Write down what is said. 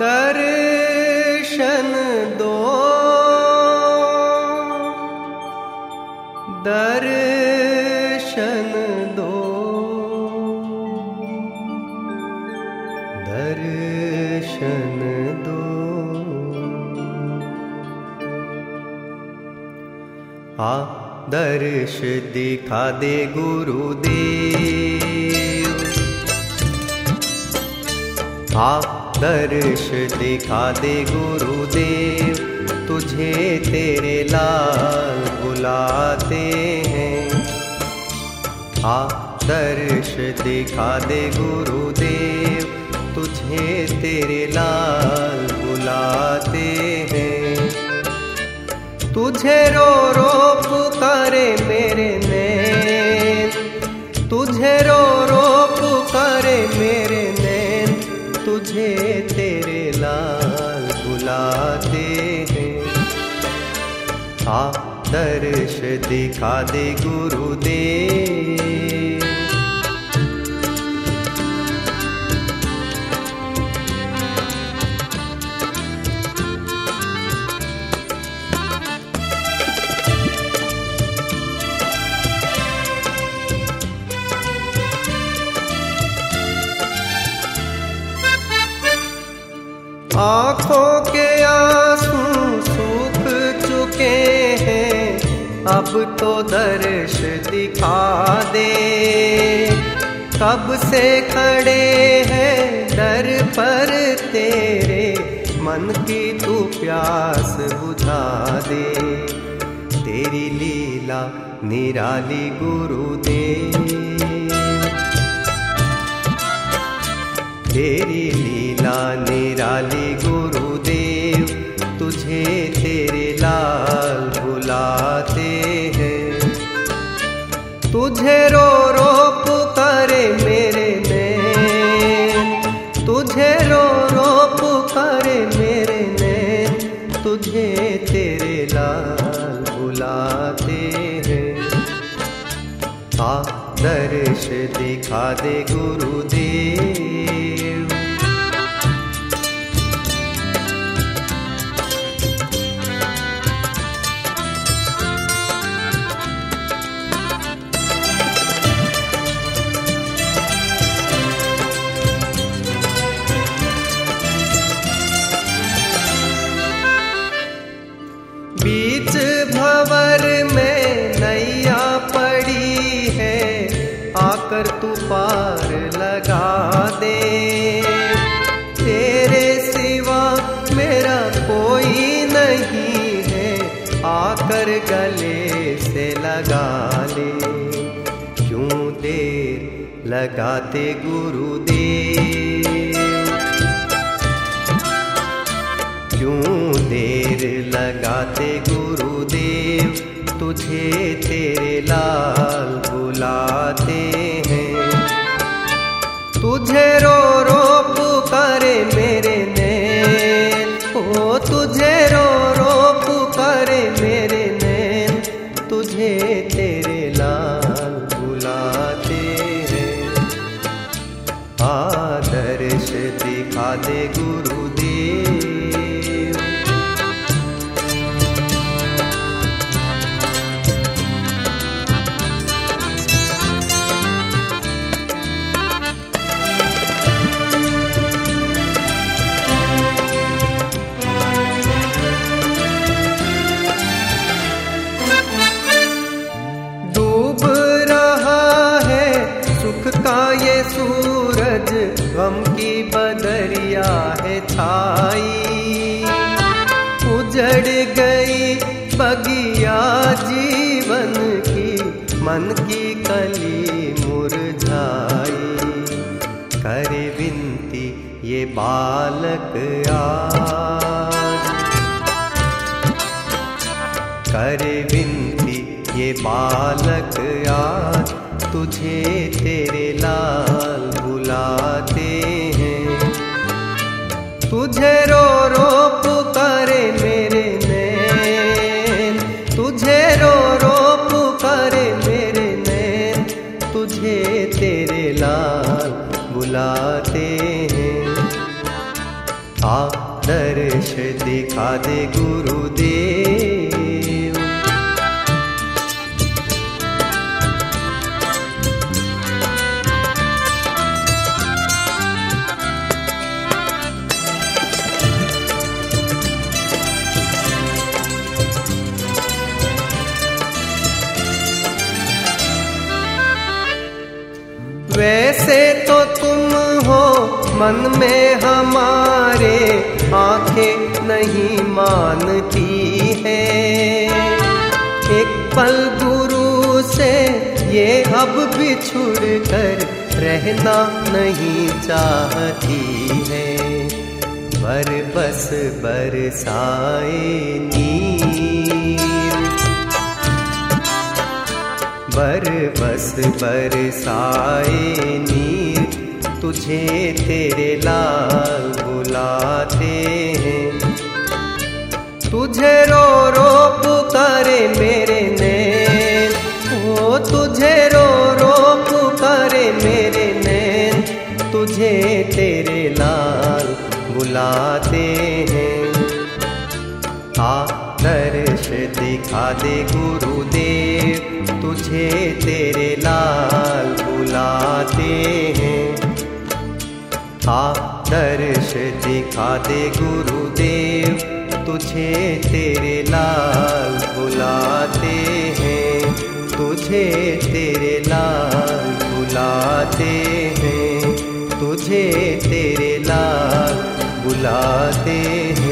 दर्शन दो। दर्शन दो। दर्शन दो। आ दर्श दिखा दे गुरुदेव। आ दर्श दिखा दे गुरुदेव, तुझे तेरे लाल बुलाते हैं। आ, दर्श दिखा दे गुरुदेव, तुझे तेरे लाल बुलाते हैं। तुझे रो रो पुकारे मेरे ने तुझे रो रो पुकारे मेरे तुझे तेरे लाल बुलाते हैं। आ दर्श दिखा दे गुरुदेव। आँखों के आँसू सूख चुके हैं, अब तो दर्श दिखा दे। कब से खड़े हैं दर पर तेरे, मन की तू प्यास बुझा दे। तेरी लीला निराली गुरुदेव तेरी लीला निराली गुरुदेव, तुझे तेरे लाल बुलाते हैं। तुझे रो रो पुकारे मेरे नैन, तुझे रो रो पुकारे मेरे नैन, तुझे तेरे लाल बुलाते हैं। आ, दर्श दिखा दे गुरुदेव। गले से लगा ले। क्यों देर लगाते गुरुदेव? क्यों देर लगाते गुरुदेव? तुझे तेरे लाल बुलाते हैं। तुझे रो रो पुकारे तुझे तेरे गम की बदरिया है छाई। उजड़ गई बगिया जीवन की, मन की कली मुरझाई। करे विनती ये बालक आज। करे विनती ये बालक आज। तुझे तेरे लाल बुलाते हैं। तुझे रो रो पुकारे मेरे नैन। तुझे रो रो पुकारे मेरे नैन। तुझे तेरे लाल बुलाते हैं। आदर्श दिखा दे गुरुदेव। मन में हमारे आँखें नहीं मानती है। एक पल गुरु से ये अब बिछुड़ कर रहना नहीं चाहती है। पर बस बरसाए नीर बर बस बरसाए नीर तुझे तेरे लाल बुलाते हैं। तुझे रो रो पुकारे मेरे नैन। ओ, तुझे रो रो पुकारे मेरे नैन। तुझे तेरे लाल बुलाते हैं। आदर्श दिखा दे गुरुदेव, तुझे तेरे लाल बुलाते हैं। आदर्श दिखा दे गुरुदेव, तुझे तेरे लाल बुलाते हैं। तुझे तेरे लाल बुलाते हैं। तुझे तेरे लाल बुलाते हैं।